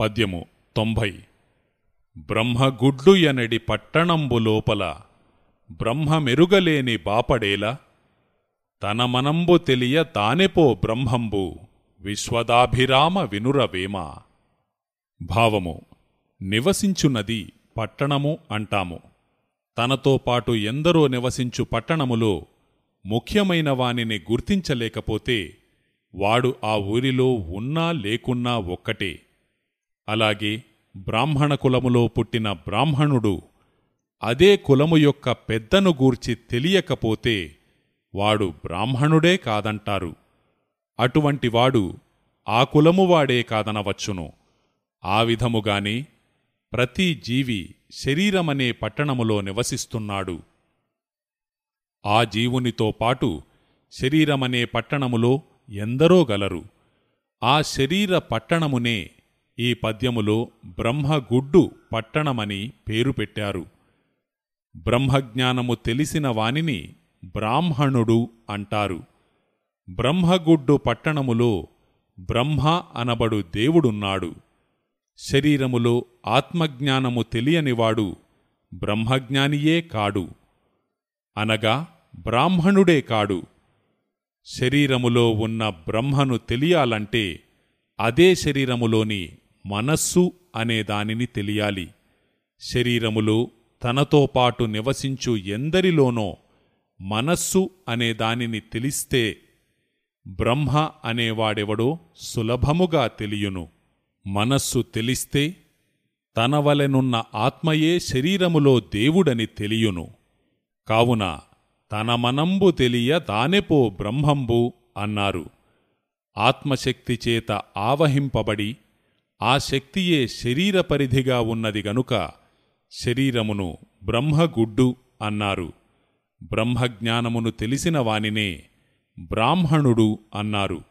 పద్యము తొంభై. బ్రహ్మగుడ్లు ఎనడి పట్టణంబు లోపల బ్రహ్మమెరుగలేని బాపడేలా. తన మనంబు తెలియ తానెపో బ్రహ్మంబు విశ్వదాభిరామ వినురవేమ. భావము నివసించున్నది పట్టణము అంటాము. తనతో పాటు ఎందరో నివసించు పట్టణములో ముఖ్యమైన వానిని గుర్తించలేకపోతే వాడు ఆ ఊరిలో ఉన్నా లేకున్నా ఒక్కటే. అలాగే బ్రాహ్మణ కులములో పుట్టిన బ్రాహ్మణుడు అదే కులము యొక్క పెద్దను గూర్చి తెలియకపోతే వాడు బ్రాహ్మణుడే కాదంటారు. అటువంటివాడు ఆ కులమువాడే కాదనవచ్చును. ఆ విధముగానే ప్రతి జీవి శరీరమనే పట్టణములో నివసిస్తున్నాడు. ఆ జీవునితో పాటు శరీరమనే పట్టణములో ఎందరో గలరు. ఆ శరీర పట్టణమునే ఈ పద్యములో బ్రహ్మగుడ్డు పట్టణమని పేరు పెట్టారు. బ్రహ్మజ్ఞానము తెలిసిన వానిని బ్రాహ్మణుడు అంటారు. బ్రహ్మగుడ్డు పట్టణములో బ్రహ్మ అనబడు దేవుడున్నాడు. శరీరములో ఆత్మజ్ఞానము తెలియనివాడు బ్రహ్మజ్ఞానియే కాడు. అనగా బ్రాహ్మణుడే కాడు. శరీరములో ఉన్న బ్రహ్మను తెలియాలంటే అదే శరీరములోని మనస్సు అనే దానిని తెలియాలి. శరీరములో తనతో పాటు నివసించు ఎందరిలోనో మనస్సు అనే దానిని తెలిస్తే బ్రహ్మ అనేవాడెవడో సులభముగా తెలియును. మనస్సు తెలిస్తే తన వలెనున్న ఆత్మయే శరీరములో దేవుడని తెలియును. కావున తన మనంబు తెలియ దానెపో బ్రహ్మంబు అన్నారు. ఆత్మశక్తి చేత ఆవహింపబడి ఆ శక్తియే శరీర పరిధిగా ఉన్నది గనుక శరీరమును బ్రహ్మగుడ్డు అన్నారు. బ్రహ్మజ్ఞానమును తెలిసిన వానినే బ్రాహ్మణుడు అన్నారు.